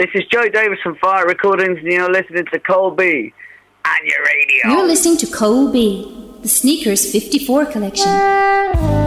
This is Joe Davis from Fire Recordings, and you're listening to Colby and your radio. You're listening to Colby, the Sneakers 54 collection.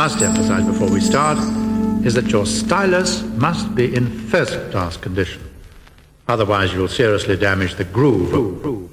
Must emphasize before we start is that your stylus must be in first class condition. Otherwise, you'll seriously damage the groove. Joe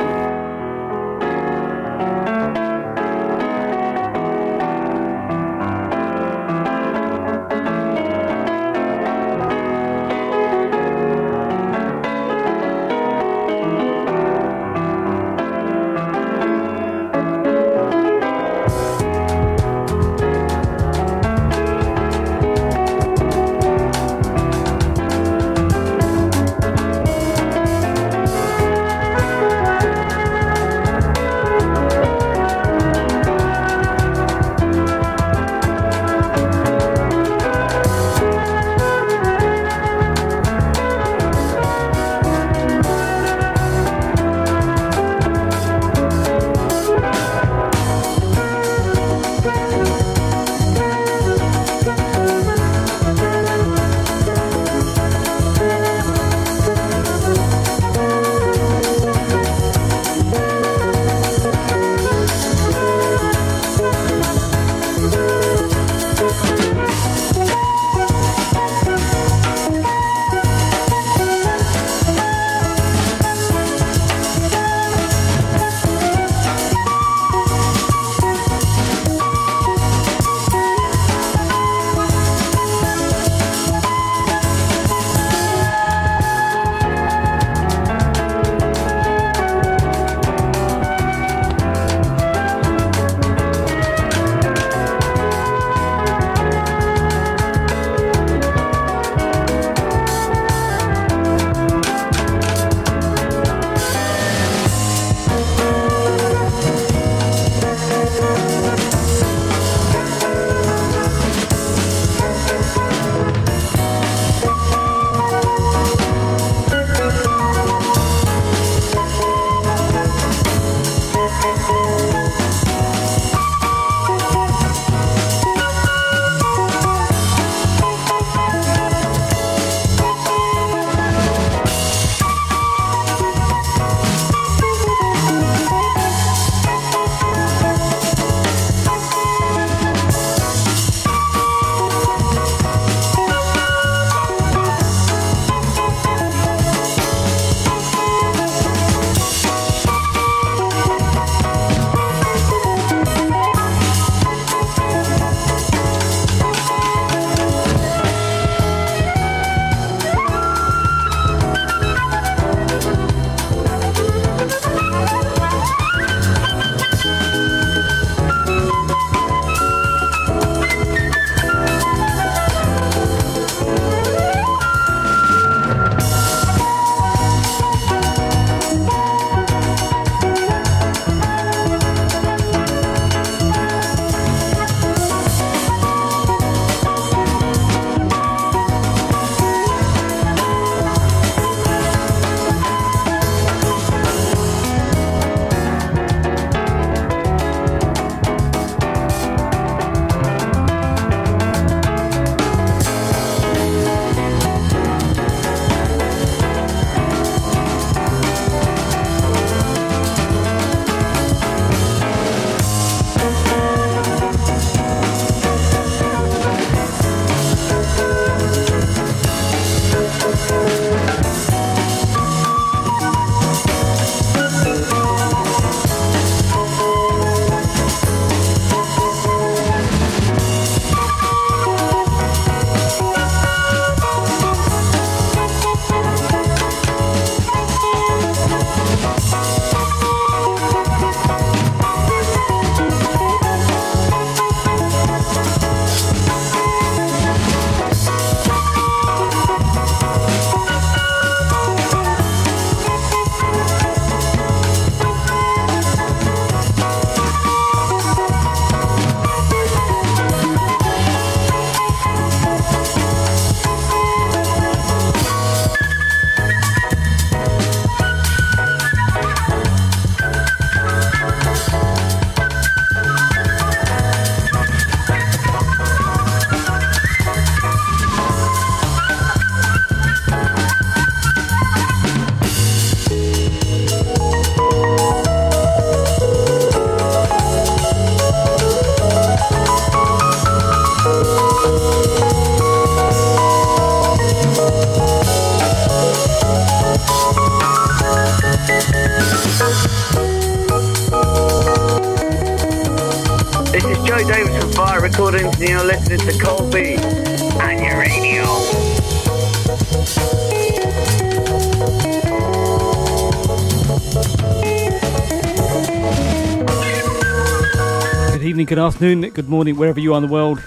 evening, good afternoon, good morning, wherever you are in the world.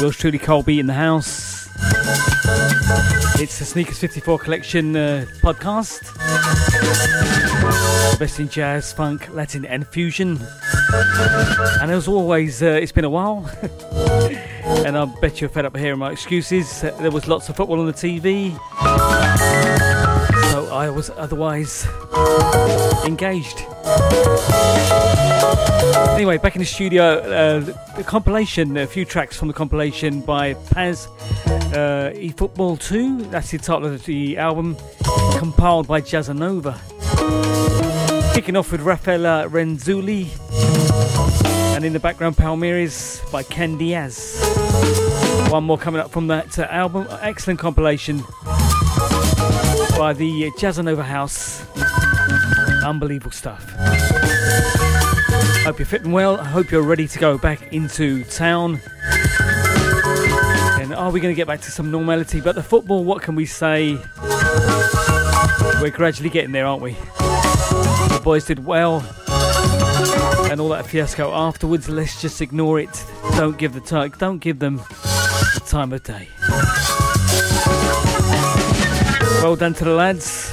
Yours truly, Colby in the house. It's the Sneakers 54 Collection uh, podcast. Best in jazz, funk, Latin, and fusion. And as always, uh, it's been a while. and I bet you're fed up hearing my excuses. There was lots of football on the TV. I was otherwise engaged. Anyway, back in the studio, uh, the compilation, a few tracks from the compilation by Jazz uh, eFootball 2. That's the title of the album, compiled by Jazzanova. Kicking off with Rafaela Renzulli, and in the background, Palmeiras by Ken Diaz. One more coming up from that uh, album, excellent compilation by the Jazzanova House. Unbelievable stuff. Hope you're fitting well. I hope you're ready to go back into town. And are we going to get back to some normality? But the football, what can we say? We're gradually getting there, aren't we? The boys did well. And all that fiasco afterwards, let's just ignore it. Don't give the time, don't give them the time of day. Well done to the lads.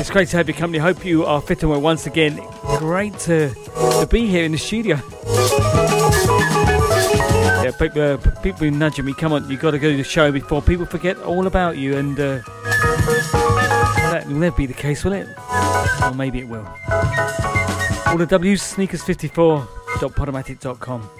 It's great to have your company. Hope you are fit and well once again. Great to, to be here in the studio. Yeah, people, uh, people nudging me. Come on, you've got to go to the show before people forget all about you, and uh, that will never be the case, will it? Or maybe it will. All the W's, sneakers54.podomatic.com.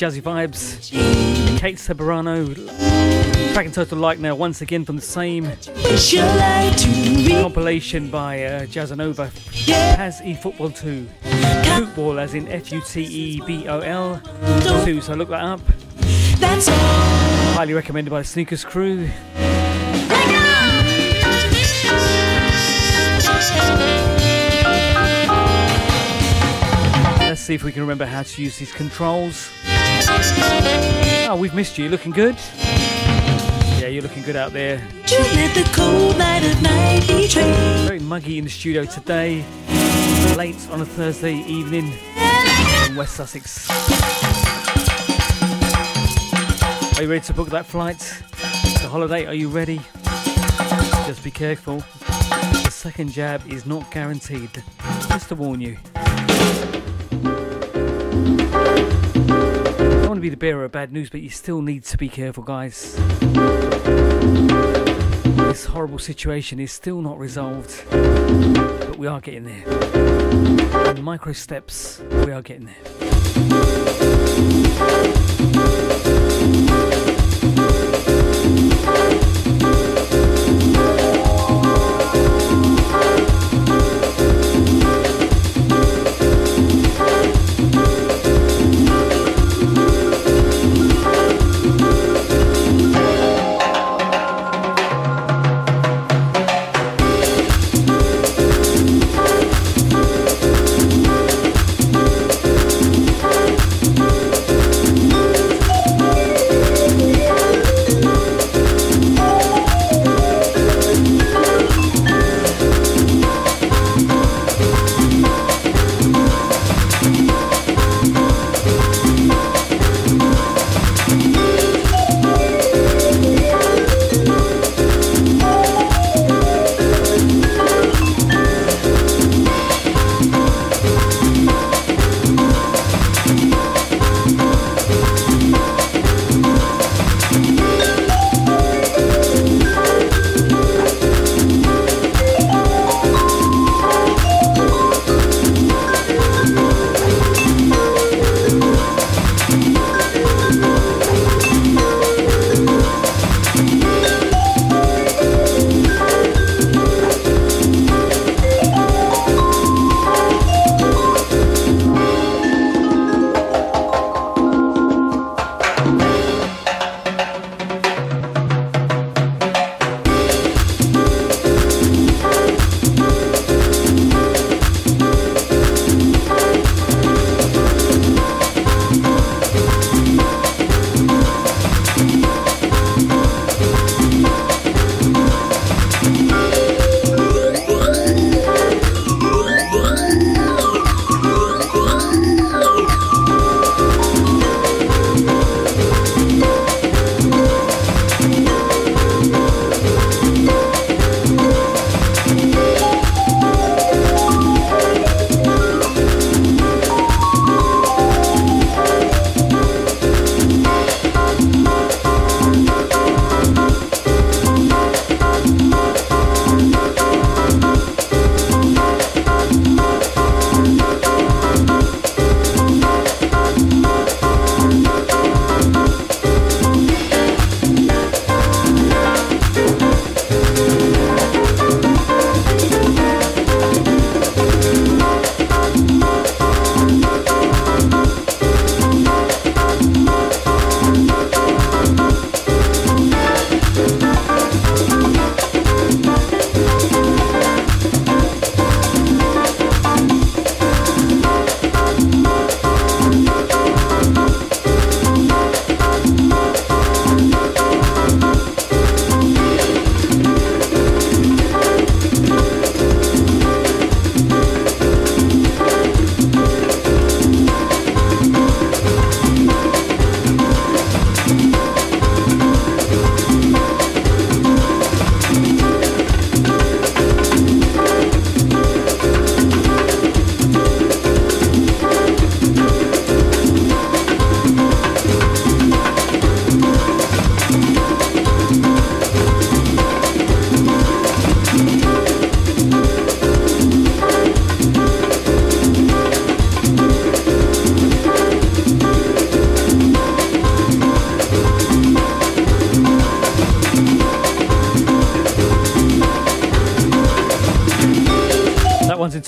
jazzy vibes. Kate Ceberano, tracking total like now once again from the same compilation by uh, Jazzanova. Jazz e football 2. Football as in F U T E B O L 2. So look that up. That's all. Highly recommended by the Sneakers crew. Let's see if we can remember how to use these controls. Oh, we've missed you. Looking good? Yeah, you're looking good out there. To let the cold light of night betray. Very muggy in the studio today. Late on a Thursday evening in West Sussex. Are you ready to book that flight? The holiday, are you ready? Just be careful. The second jab is not guaranteed. Just to warn you. I want to be the bearer of bad news, but you still need to be careful, guys. This horrible situation is still not resolved, but we are getting there. In micro steps, we are getting there.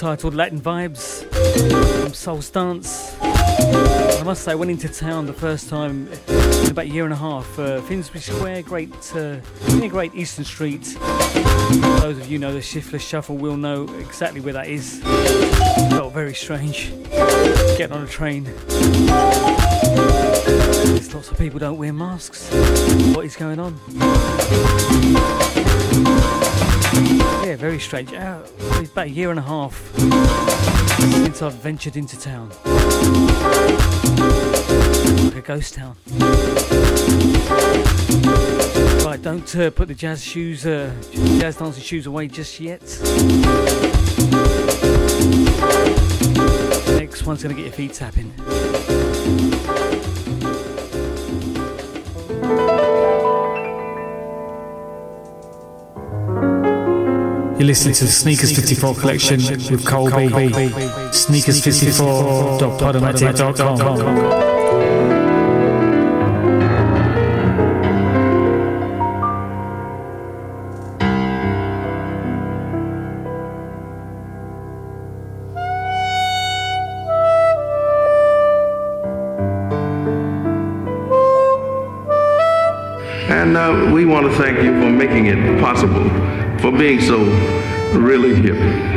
One's entitled Latin Vibes from Soul Stance. I must say, I went into town the first time in about a year and a half. Uh, Finsbury Square, great, uh, near Great Eastern Street. Those of you know the Shiftless Shuffle will know exactly where that is. Felt very strange getting on a train. There's lots of people don't wear masks. What is going on? Yeah, very strange. Uh, about a year and a half since I've ventured into town. Like a ghost town. Right, don't uh, put the jazz shoes, uh, jazz dancing shoes away just yet. Next one's gonna get your feet tapping. You're listening to the Sneakers 54 collection with Cole B. Sneakers54.podomatic.com. for being so really hip.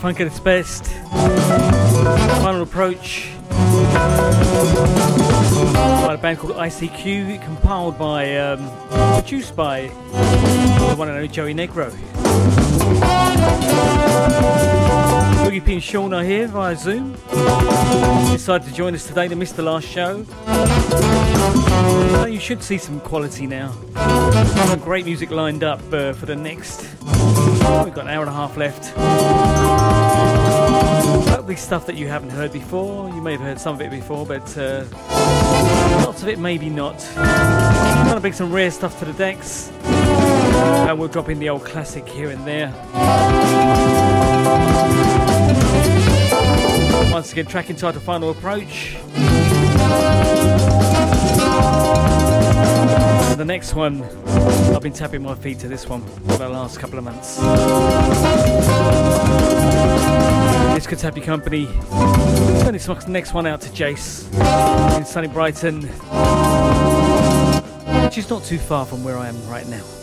Funk at its best. Final approach. By a band called ICQ, compiled by, um, produced by the one and only Joey Negro. Boogie P and Sean are here via Zoom. Decided to join us today to miss the last show. So you should see some quality now. Some great music lined up uh, for the next. We've got an hour and a half left. Hopefully, stuff that you haven't heard before. You may have heard some of it before, but uh, lots of it maybe not. Trying to bring some rare stuff to the decks. And we'll drop in the old classic here and there. Once again, track entitled Final Approach. The next one, I've been tapping my feet to this one for the last couple of months. This could tap your company. Send this next one out to Jace in sunny Brighton, which is not too far from where I am right now.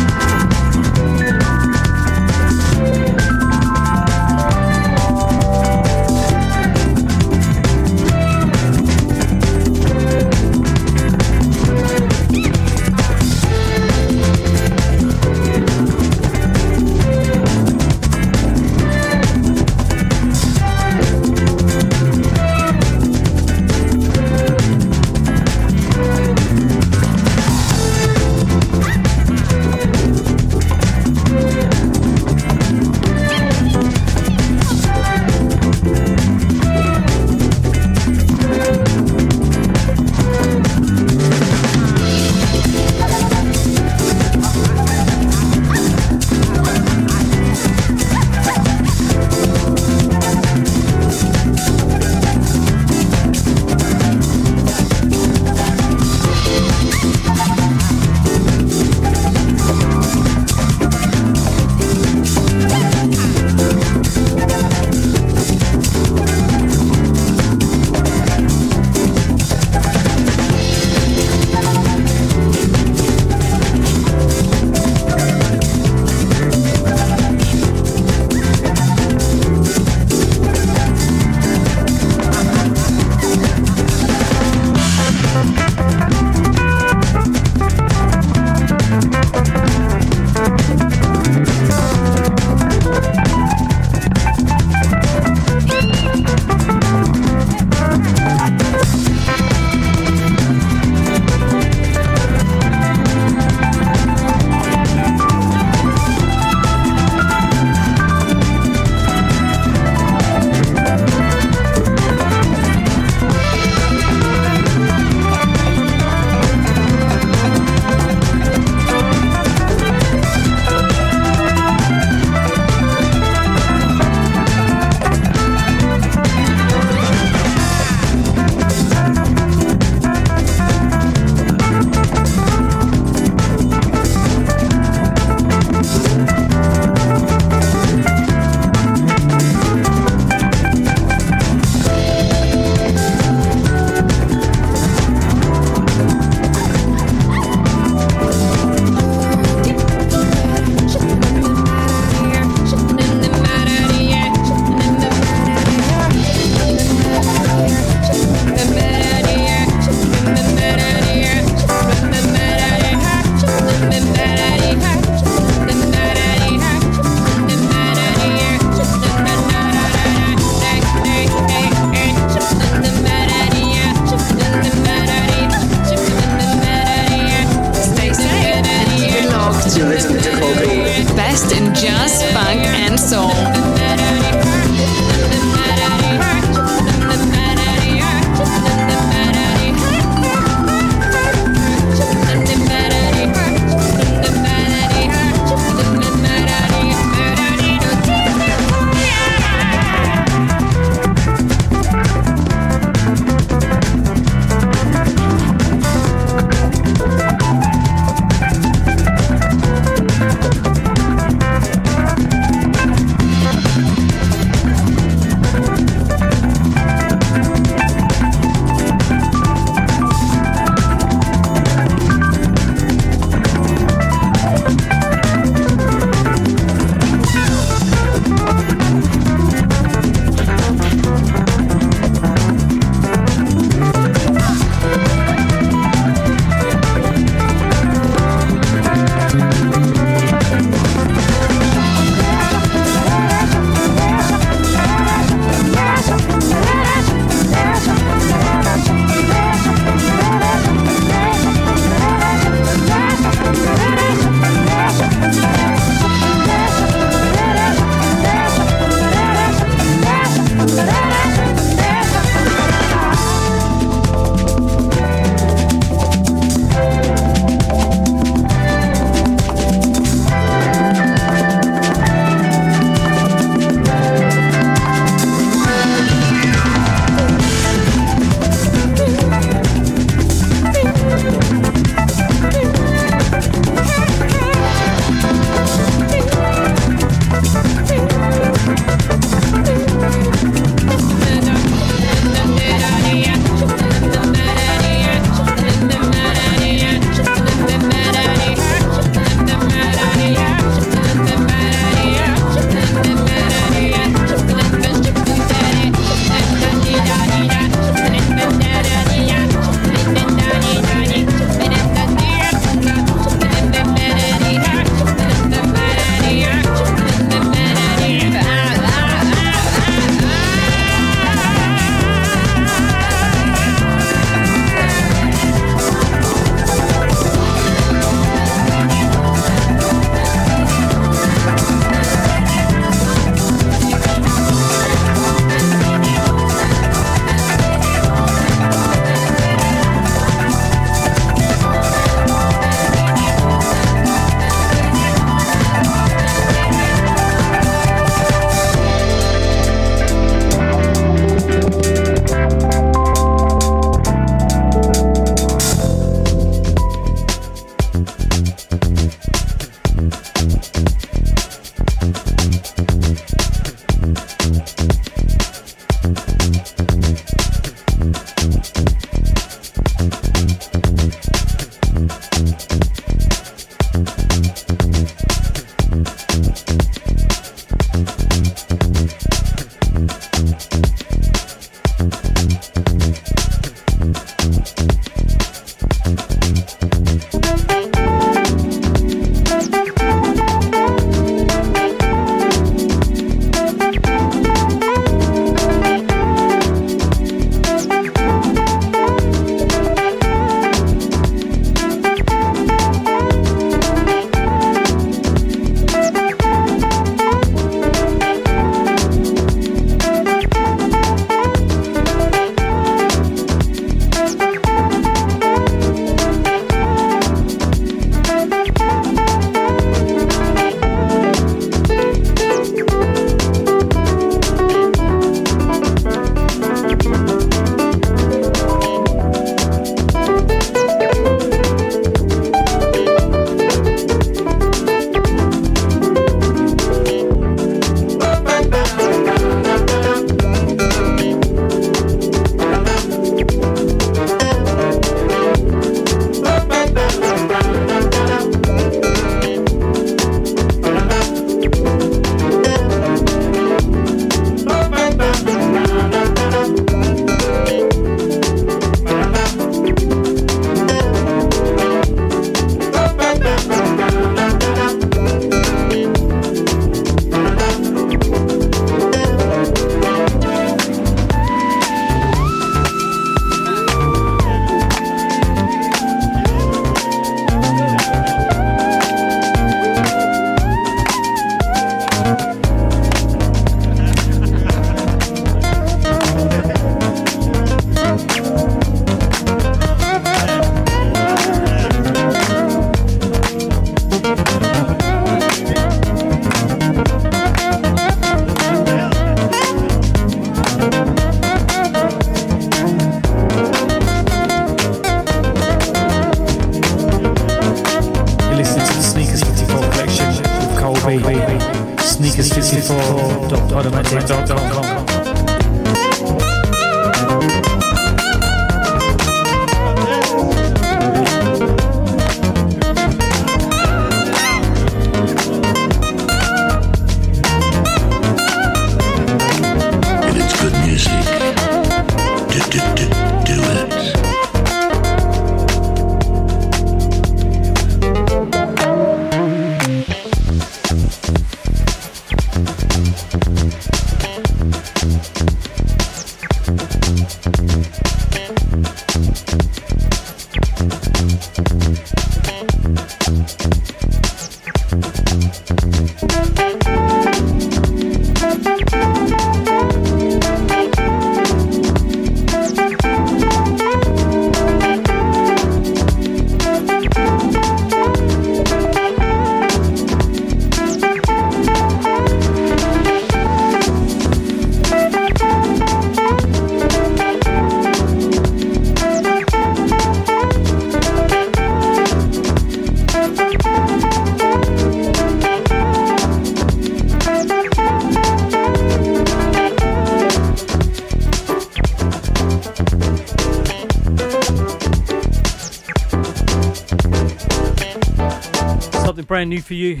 Brand new for you.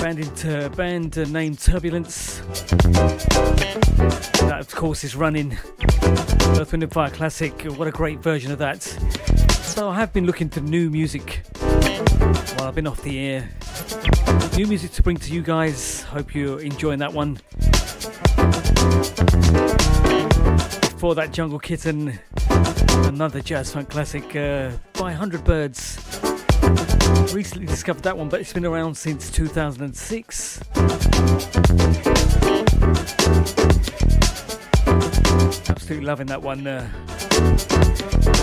Band, into, band named Turbulence. That, of course, is running Earth, Wind and Fire Classic. What a great version of that. So I have been looking for new music while I've been off the air. New music to bring to you guys. Hope you're enjoying that one. Before that, Jungle Kitten, another jazz funk classic uh, by 100 Birds. Recently discovered that one, but it's been around since 2006. Absolutely loving that one. Uh,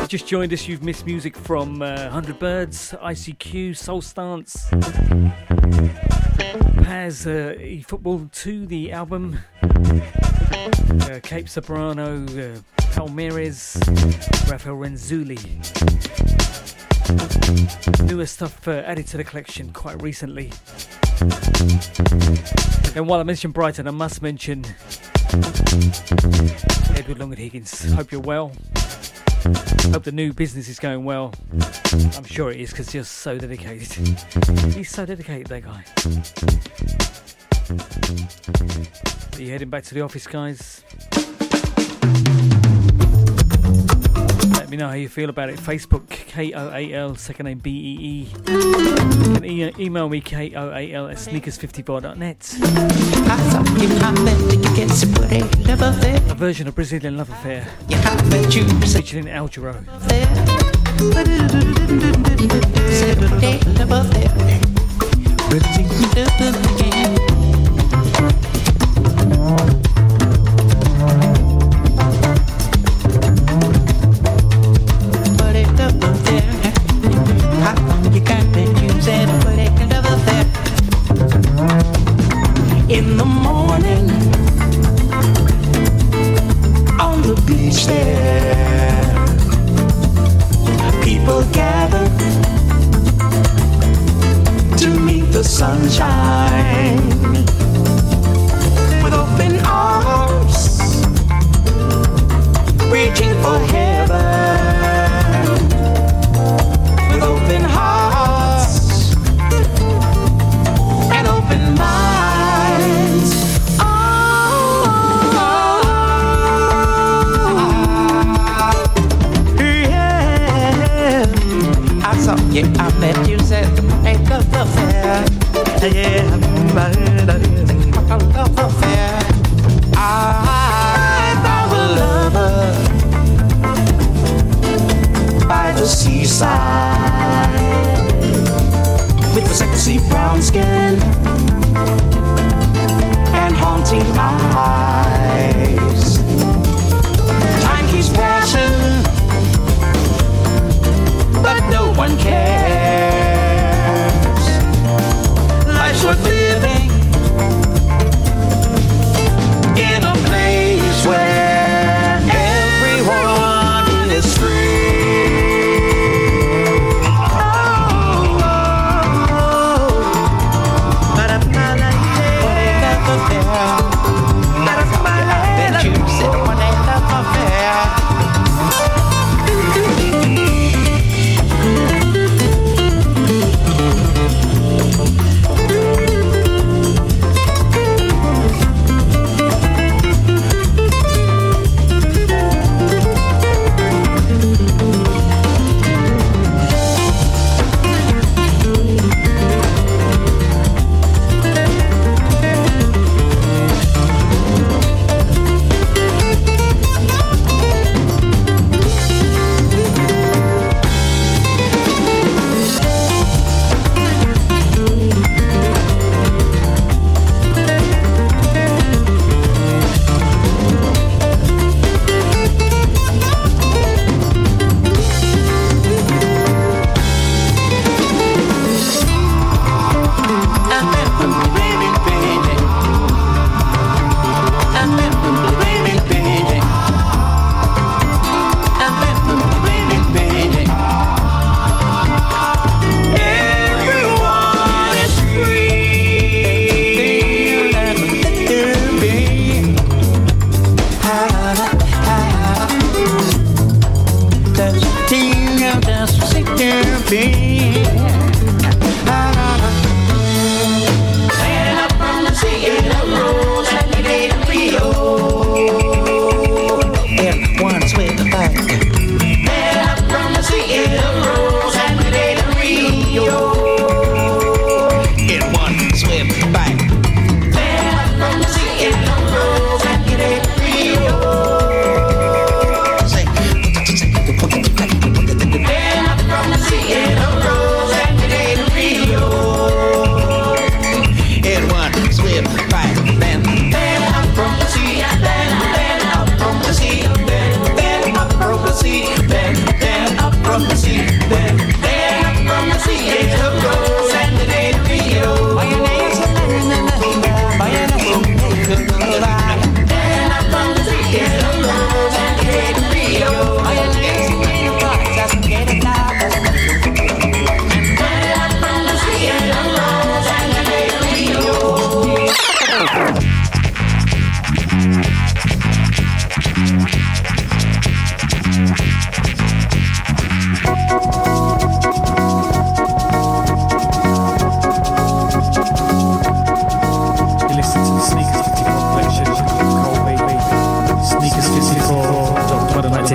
just joined us, you've missed music from uh, 100 Birds, ICQ, Soul Stance, Paz, uh, eFootball 2, the album, uh, Kate Ceberano, uh, Palmeiras, Rafael Renzulli. Newer stuff uh, added to the collection quite recently. And while I mentioned Brighton, I must mention Edward Long and Higgins. Hope you're well. Hope the new business is going well. I'm sure it is because you're so dedicated. He's so dedicated, that guy. Are you heading back to the office, guys? Let me know how you feel about it. Facebook, K O A L, second name B E E. Email me, K O A L, at sneakers54.net. A version of Brazilian Love Affair featuring Al Jarreau. In sunshine. With open arms, reaching for heaven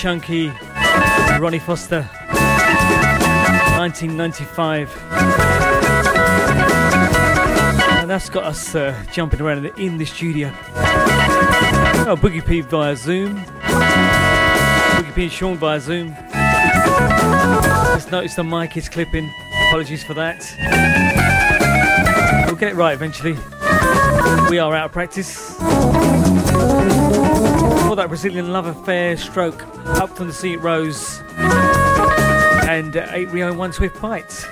Chunky, Ronnie Foster, 1995. And that's got us uh, jumping around in the, in the studio. Oh, Boogie P via Zoom. Boogie P and Sean via Zoom. Just noticed the mic is clipping. Apologies for that. We'll get it right eventually. We are out of practice. For that Brazilian love affair stroke, up from the sea it rose. And uh, 8 Rio 1 Swift Bite.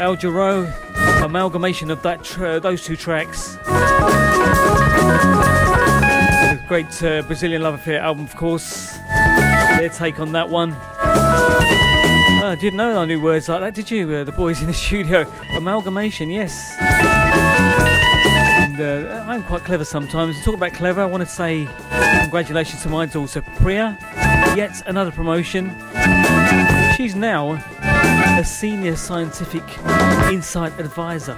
El Giro, amalgamation of that tr- those two tracks. Great uh, Brazilian love affair album, of course. Their take on that one. Oh, I didn't know I knew words like that, did you? Uh, the boys in the studio. Amalgamation, yes. And uh, I'm quite clever sometimes. To talk about clever, I want to say congratulations to my daughter Priya. Yet another promotion. She's now a senior scientific insight advisor.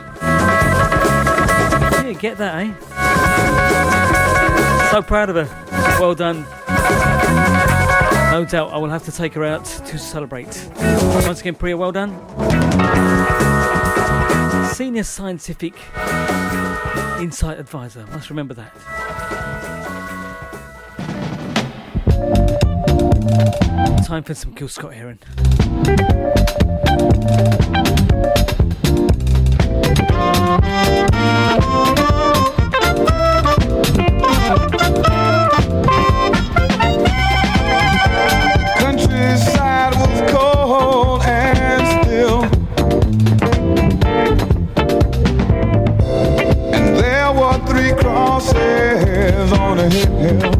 Yeah, get that, eh? So proud of her. Well done. No doubt I will have to take her out to celebrate. Once again, Priya, well done. Senior Scientific Insight Advisor. Must remember that. Time for some Gil Scott-Heron. Countryside crosses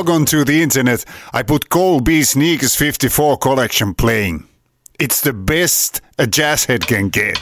log onto the internet, I put Cole B Sneakers 54 collection playing. It's the best a jazz head can get.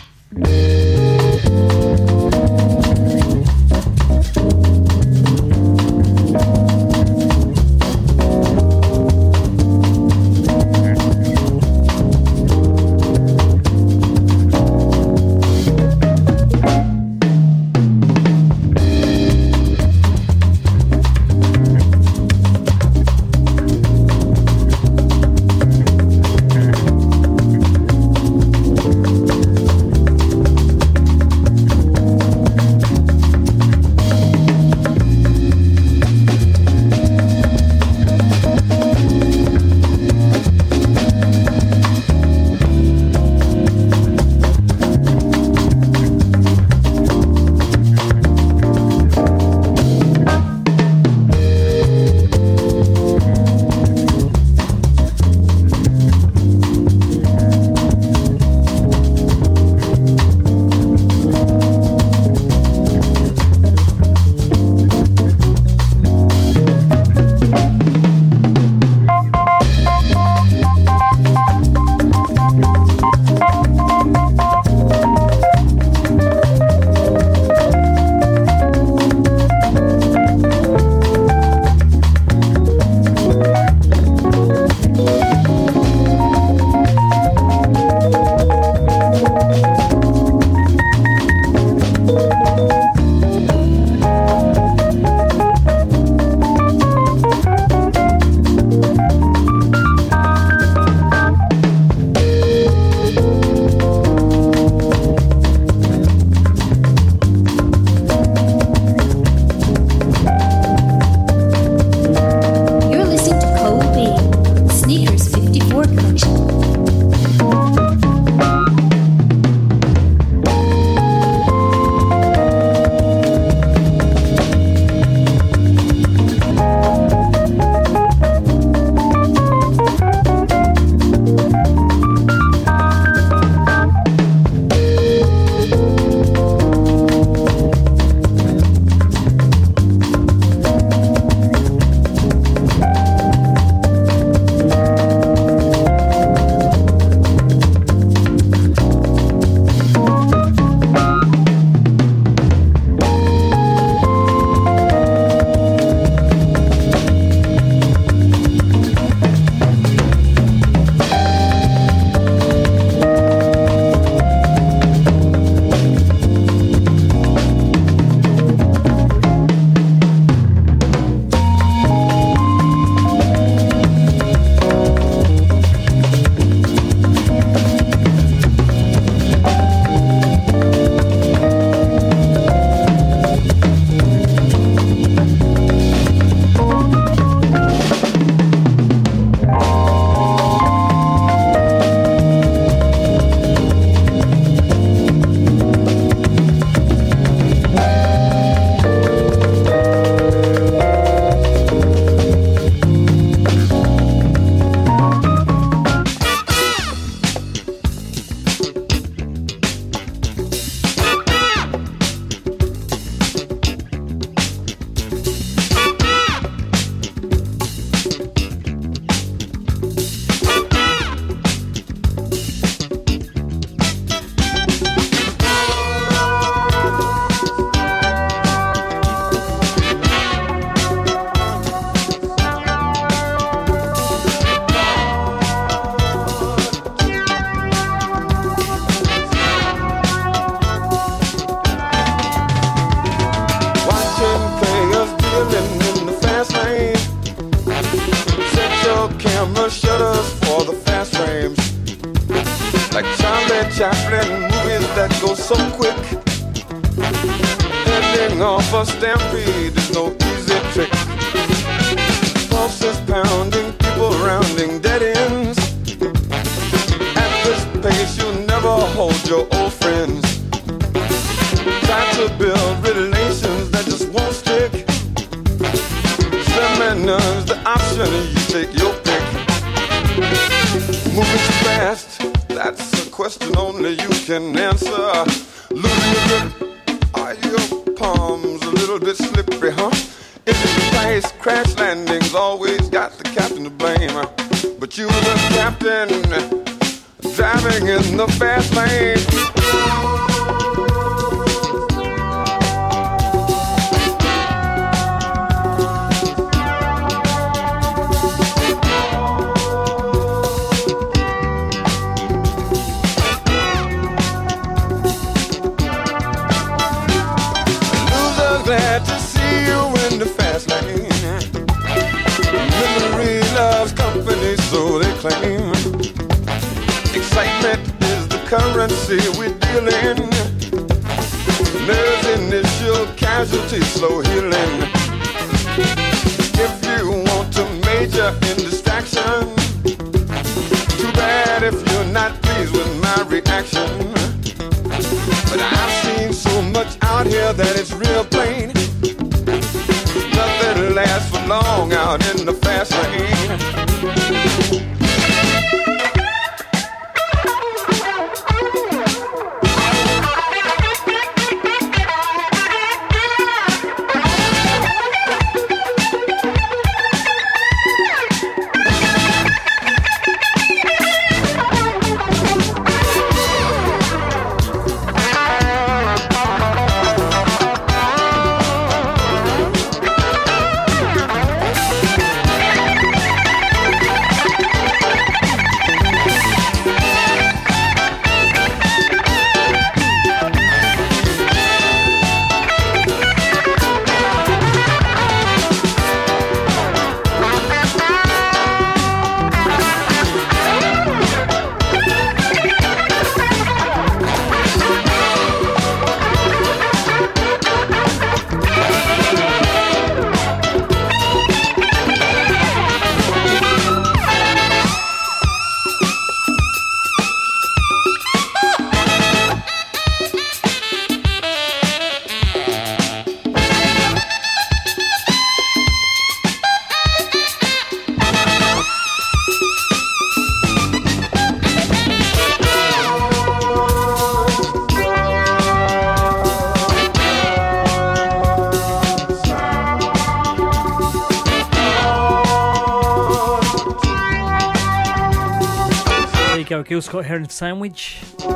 There you go, Gil Scott-Heron Sandwich. In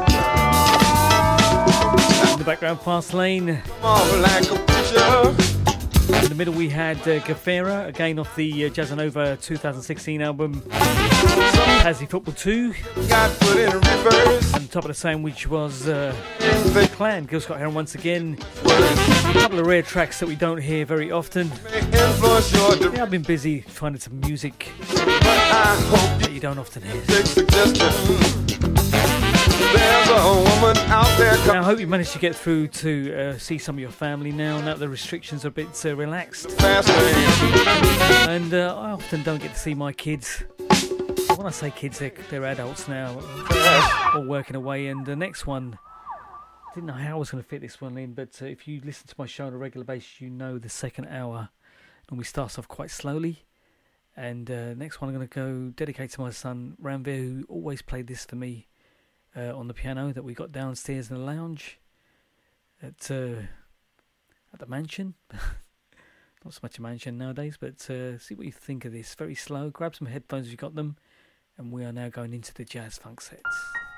the background, Fast Lane. In the middle, we had uh, Gafera, again off the uh, Jazzanova 2016 album, Tassie Football 2. And top of the sandwich was uh, the Clan, Gil Scott-Heron once again. A couple of rare tracks that we don't hear very often. Yeah, I've been busy finding some music that you don't often hear. Now, I hope you managed to get through to uh, see some of your family now, now that the restrictions are a bit uh, relaxed. And uh, I often don't get to see my kids. When I say kids, they're, they're adults now, all working away. And the next one, I didn't know how I was going to fit this one in, but uh, if you listen to my show on a regular basis, you know the second hour normally starts off quite slowly. And uh, next one I'm going to go dedicate to my son Ranveer, who always played this for me uh, on the piano that we got downstairs in the lounge at uh, at the mansion. Not so much a mansion nowadays, but uh, see what you think of this. Very slow. Grab some headphones if you got them, and we are now going into the jazz funk sets.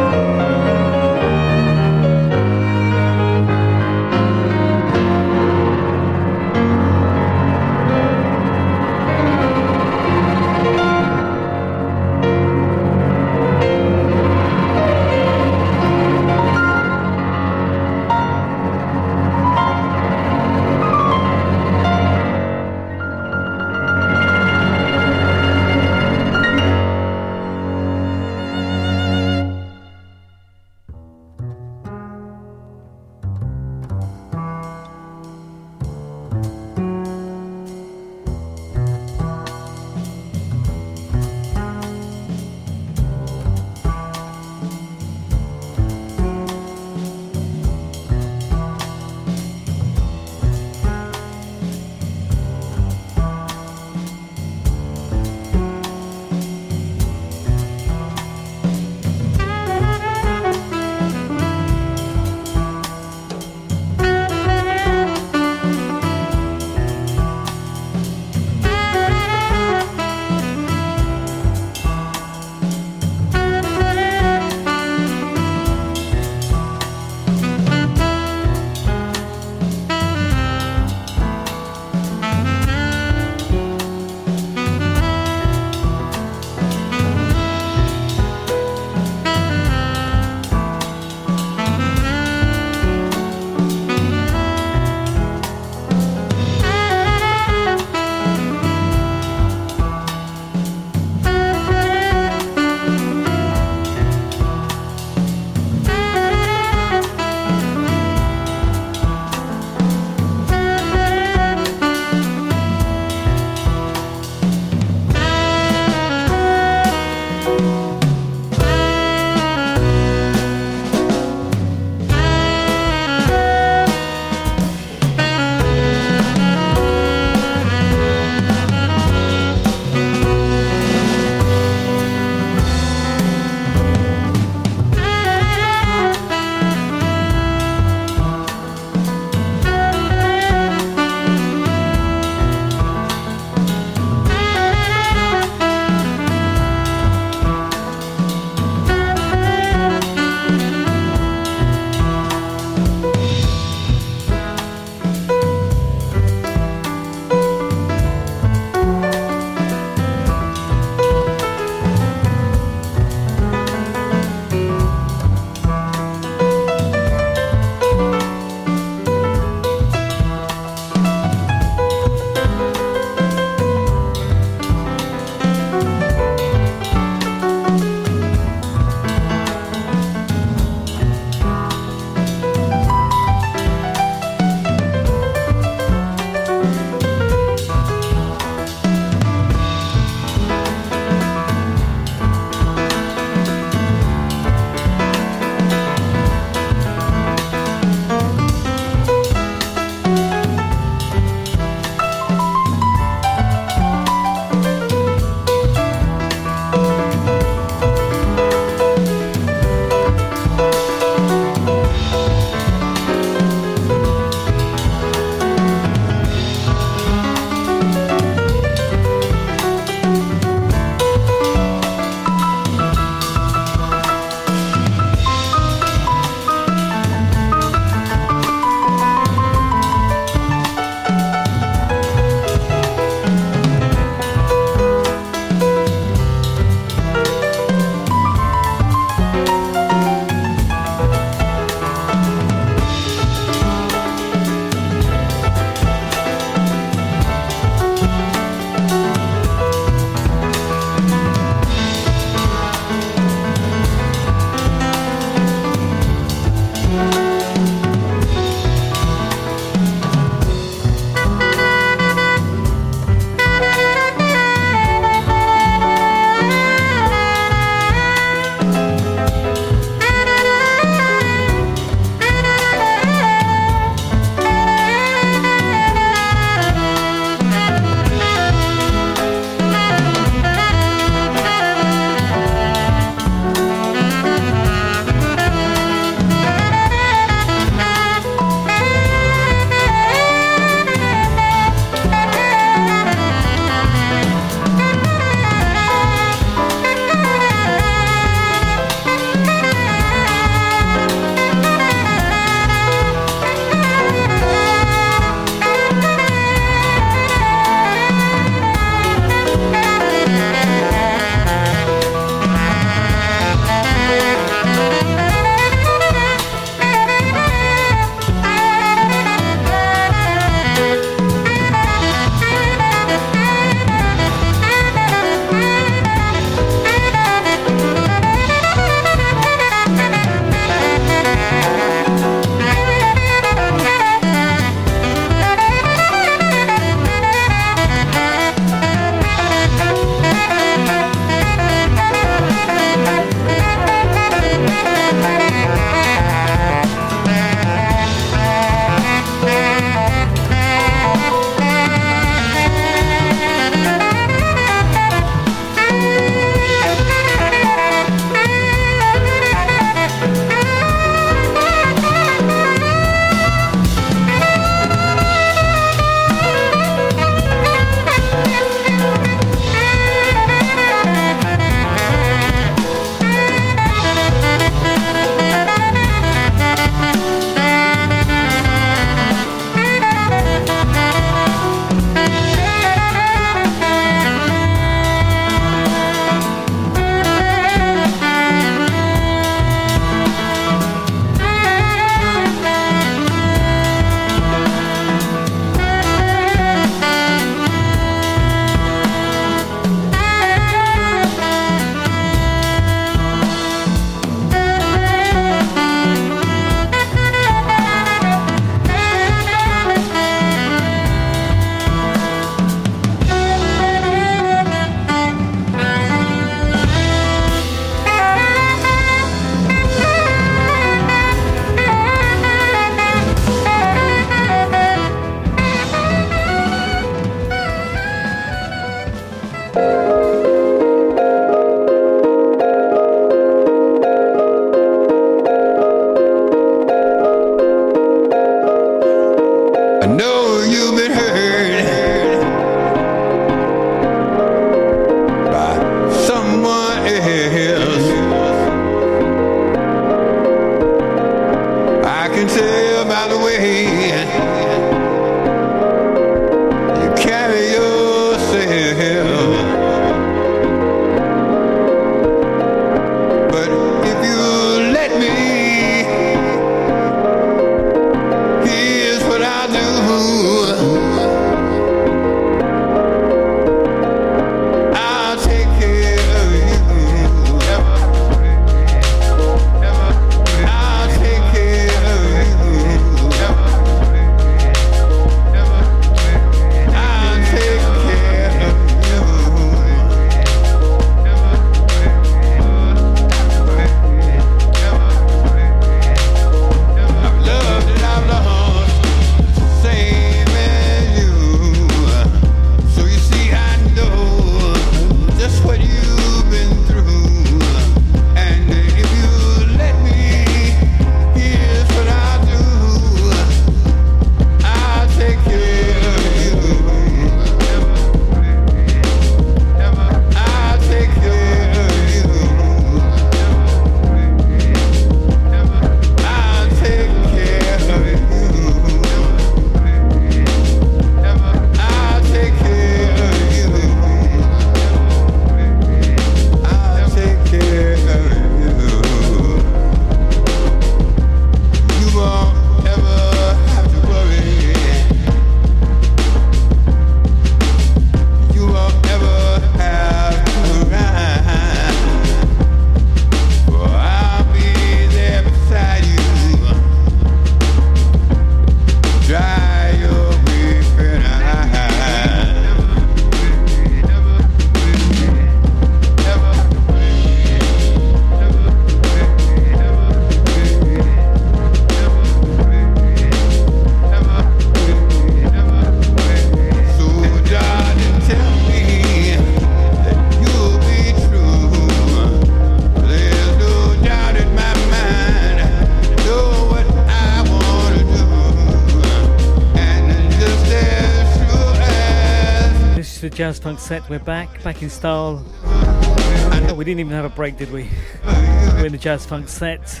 Jazz Funk set. We're back, back in style. Oh, we didn't even have a break, did we? We're in the Jazz Funk set.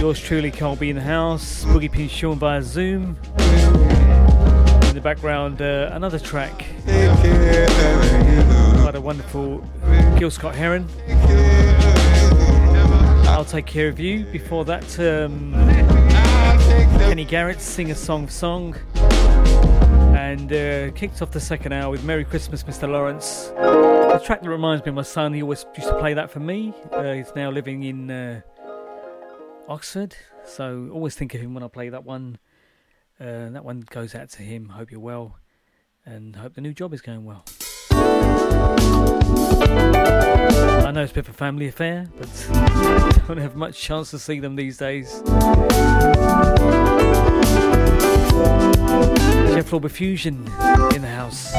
Yours truly, Colby in the house. Boogie Pin Sean via Zoom. In the background, uh, another track. Quite a wonderful Gil Scott-Heron. I'll take care of you. Before that, um, Kenny Garrett, Sing a Song Song. And uh, kicked off the second hour with Merry Christmas, Mr. Lawrence. The track that reminds me of my son, he always used to play that for me. Uh, he's now living in uh, Oxford, so always think of him when I play that one. Uh, that one goes out to him. Hope you're well, and hope the new job is going well. I know it's a bit of a family affair, but don't have much chance to see them these days. Jeff Lorber Fusion in the house.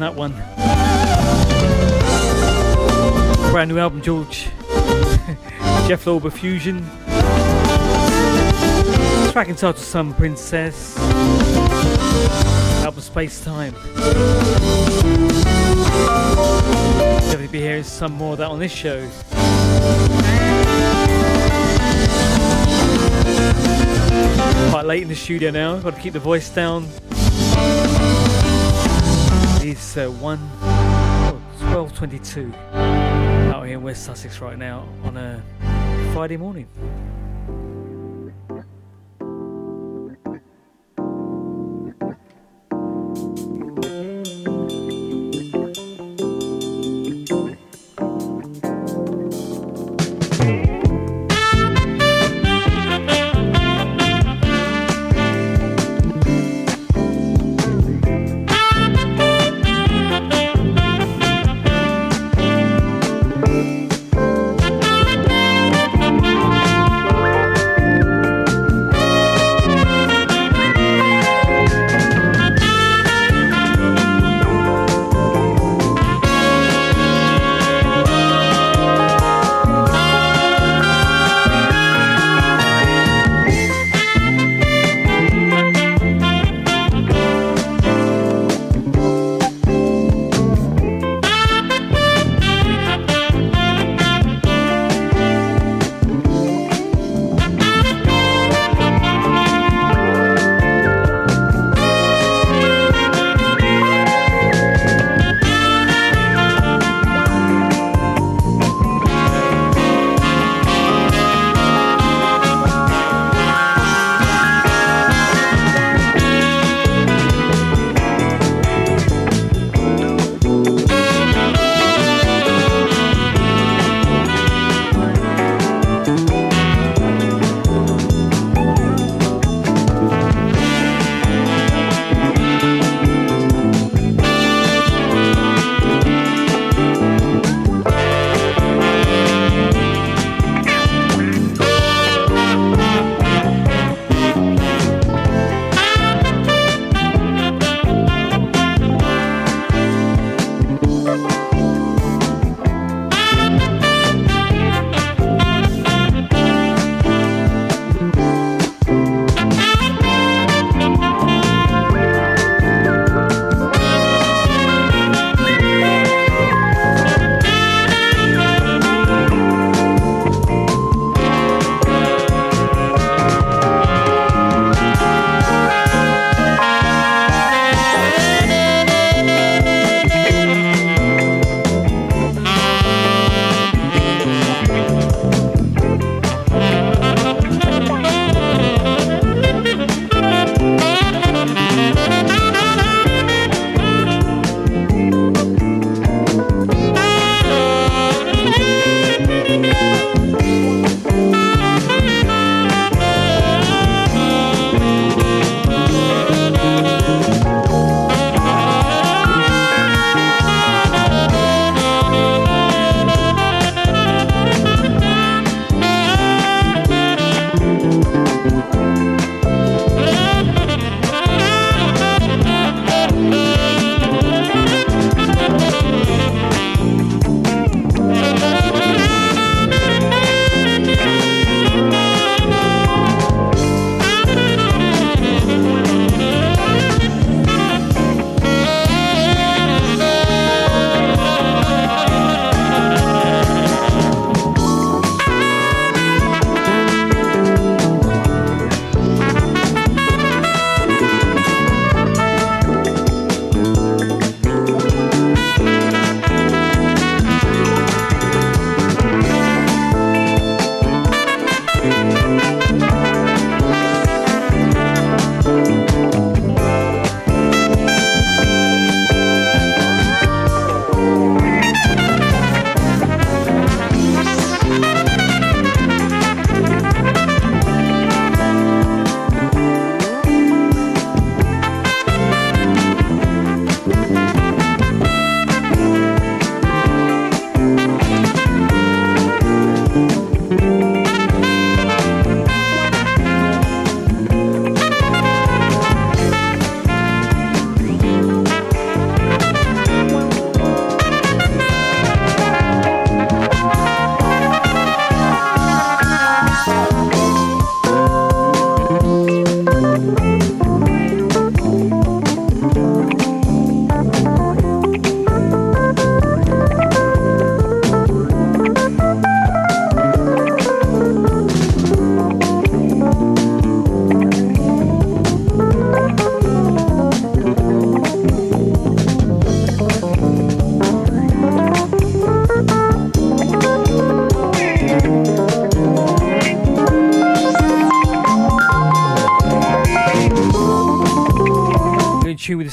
That one. Brand new album, George. Jeff Lorber Fusion. Track entitled Some Princess. Album Space Time. Definitely be hearing some more of that on this show. Quite late in the studio now, got to keep the voice down. It's uh, 1 oh, 12.22 out here in West Sussex right now on a Friday morning.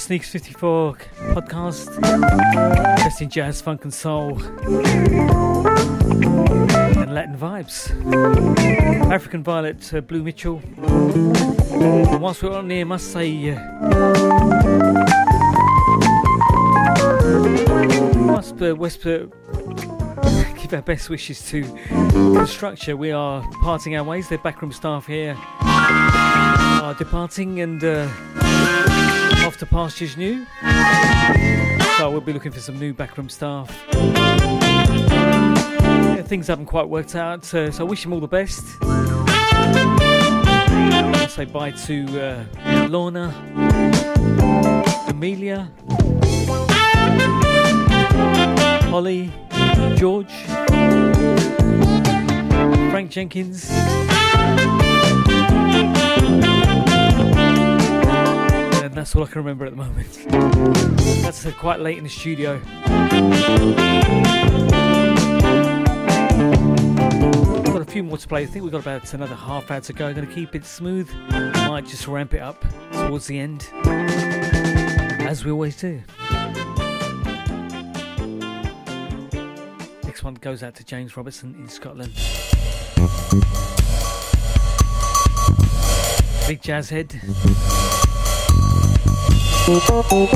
Sneaks 54 podcast. Best in jazz, funk, and soul. And Latin vibes. African Violet, uh, Blue Mitchell. And whilst we're on here, must say. Uh, must uh, West, uh, give our best wishes to the structure. We are parting our ways. The backroom staff here are departing and uh, to pastures new. So we'll be looking for some new backroom staff. Yeah, things haven't quite worked out, uh, so I wish them all the best. I'll say bye to uh, Lorna, Amelia, Holly, George, Frank Jenkins. That's all I can remember at the moment. That's quite late in the studio. We've got a few more to play. I think we've got about another half hour to go. I'm going to keep it smooth. Might just ramp it up towards the end, as we always do. Next one goes out to James Robertson in Scotland. Big jazz head. Best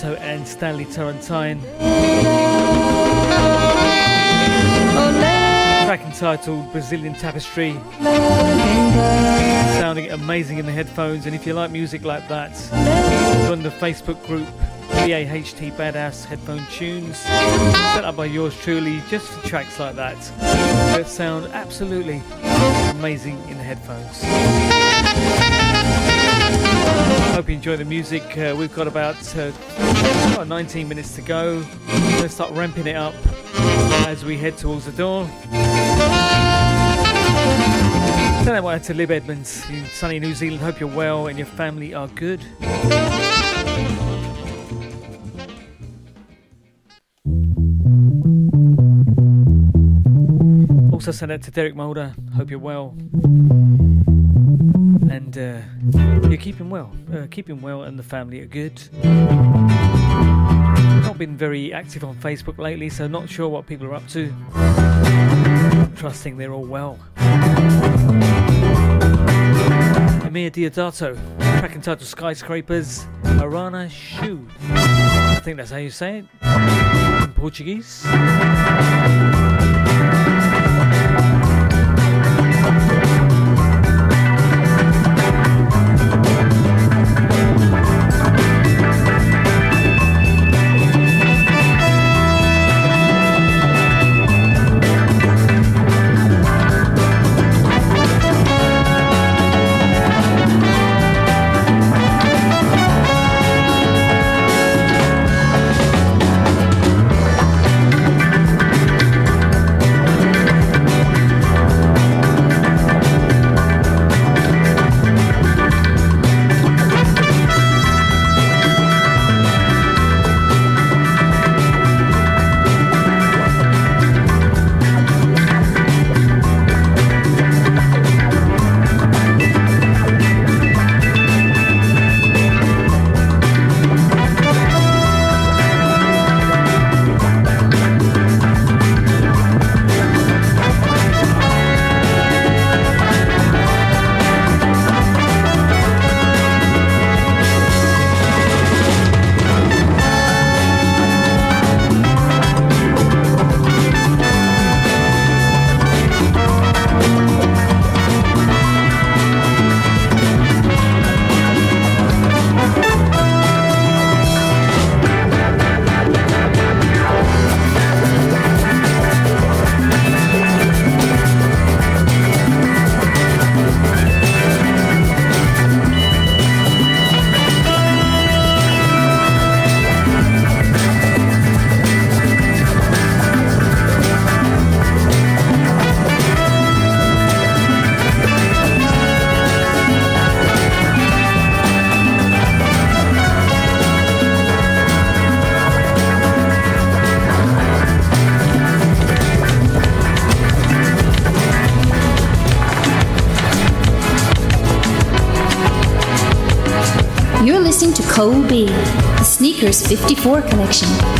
Gil- and Stanley Turrentine. Track entitled Brazilian Tapestry. Sounding amazing in the headphones, and if you like music like that, join the Facebook group BAHT Badass Headphone Tunes, set up by yours truly, just for tracks like that that sound absolutely amazing in the headphones. Hope you enjoy the music. Uh, we've got about uh, about 19 minutes to go. Let's start ramping it up as we head towards the door. Send that one to Lib Edmonds in sunny New Zealand. Hope you're well and your family are good. Also send that to Derek Mulder. Hope you're well. And uh, you're keeping well. Uh, keeping well and the family are good. Not been very active on Facebook lately, so not sure what people are up to. Trusting they're all well. Emir Diodato, track entitled Skyscrapers, Arana Shu. I think that's how you say it. in Portuguese. 54 collection.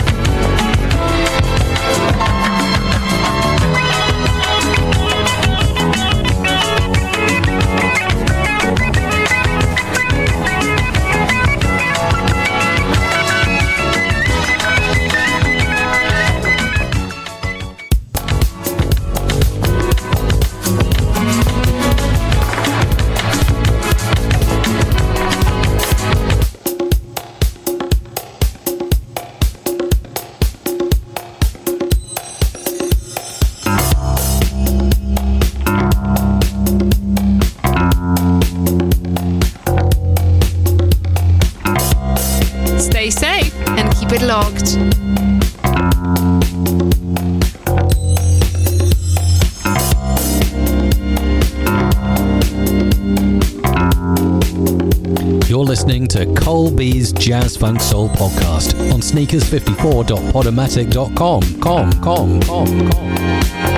Funk Soul podcast on sneakers54.podomatic.com. Com, com, com, com.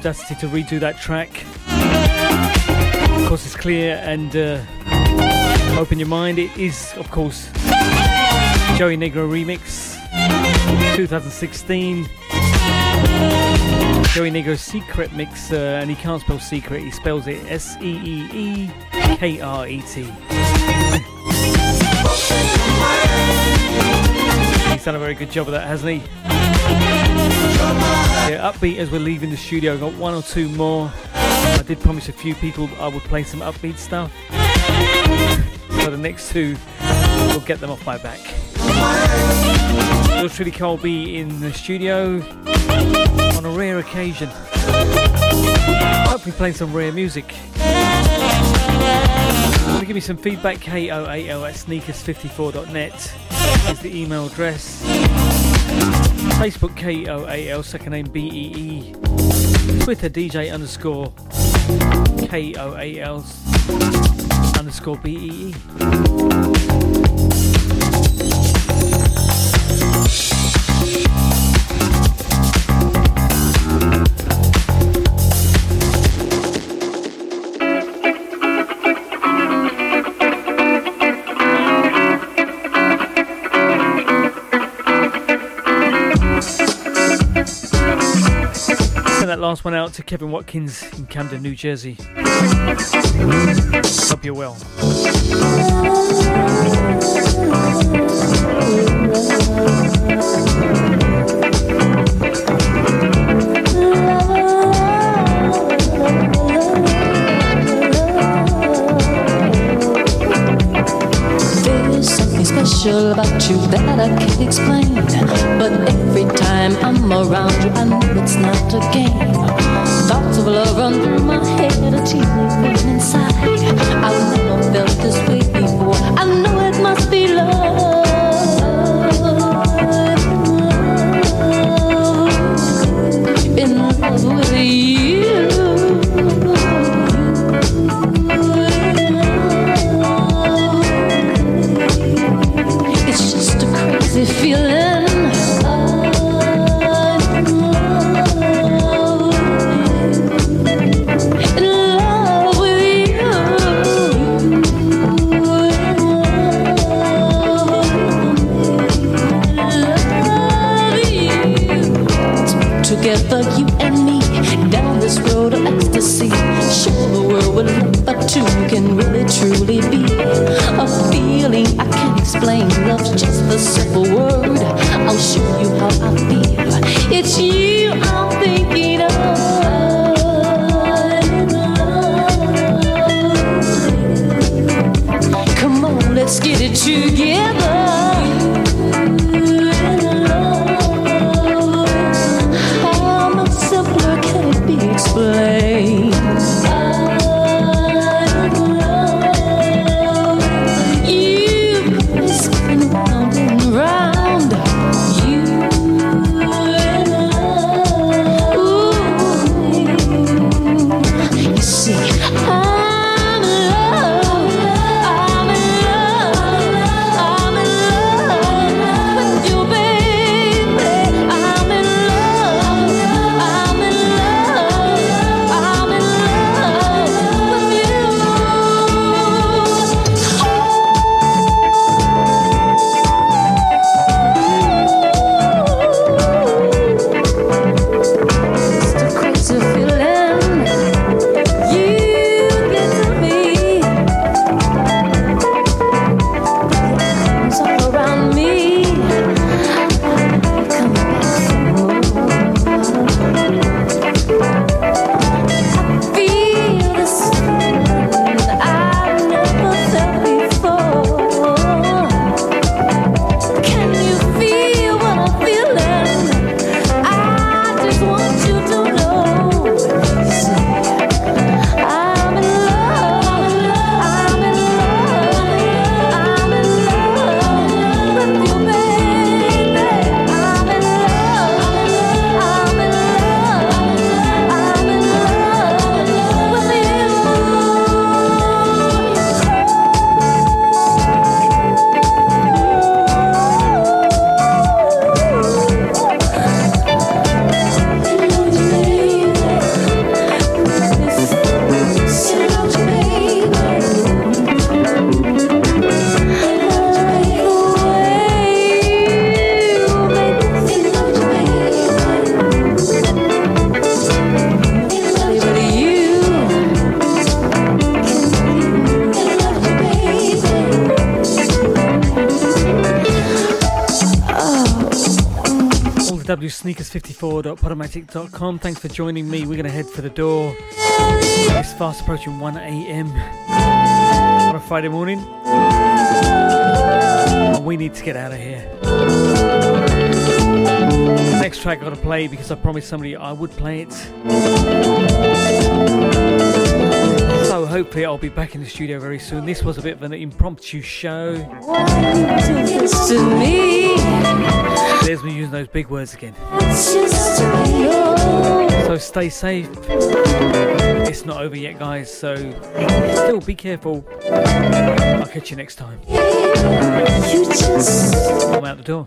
Audacity to redo that track, of course, it's clear and uh, open your mind. It is, of course, Joey Negro remix, 2016. Joey Negro's secret mix, uh, and he can't spell secret, he spells it S E E E K R E T. He's done a very good job of that, hasn't he? Yeah, upbeat as we're leaving the studio. I've got one or two more. I did promise a few people I would play some upbeat stuff. So the next two we'll get them off my back. Yours truly Cole B in the studio on a rare occasion. Hopefully playing some rare music. Give me some feedback? KOAL at sneakers54.net is the email address. Facebook KOAL, second name B E E. Twitter DJ underscore KOAL underscore B E E. last one out to Kevin Watkins in Camden, New Jersey. Hope you're well. Special about you that I can't explain. But every time I'm around you, I know it's not a game. Thoughts of love run through my head, a teeny pain inside. I've never felt this way before. I know Together, you and me, down this road of ecstasy. Sure, the world look, but two can really truly be a feeling I can't explain. Love's just the simple word. I'll show you how I feel. It's you I'm thinking wsneakers54.podomatic.com. Thanks for joining me. We're going to head for the door. It's fast approaching 1 a.m. on a Friday morning. We need to get out of here. Next track I got to play because I promised somebody I would play it. Hopefully I'll be back in the studio very soon. This was a bit of an impromptu show. to me. There's me using those big words again. It's just to know. So stay safe. It's not over yet, guys. So still be careful. I'll catch you next time. I'm out the door.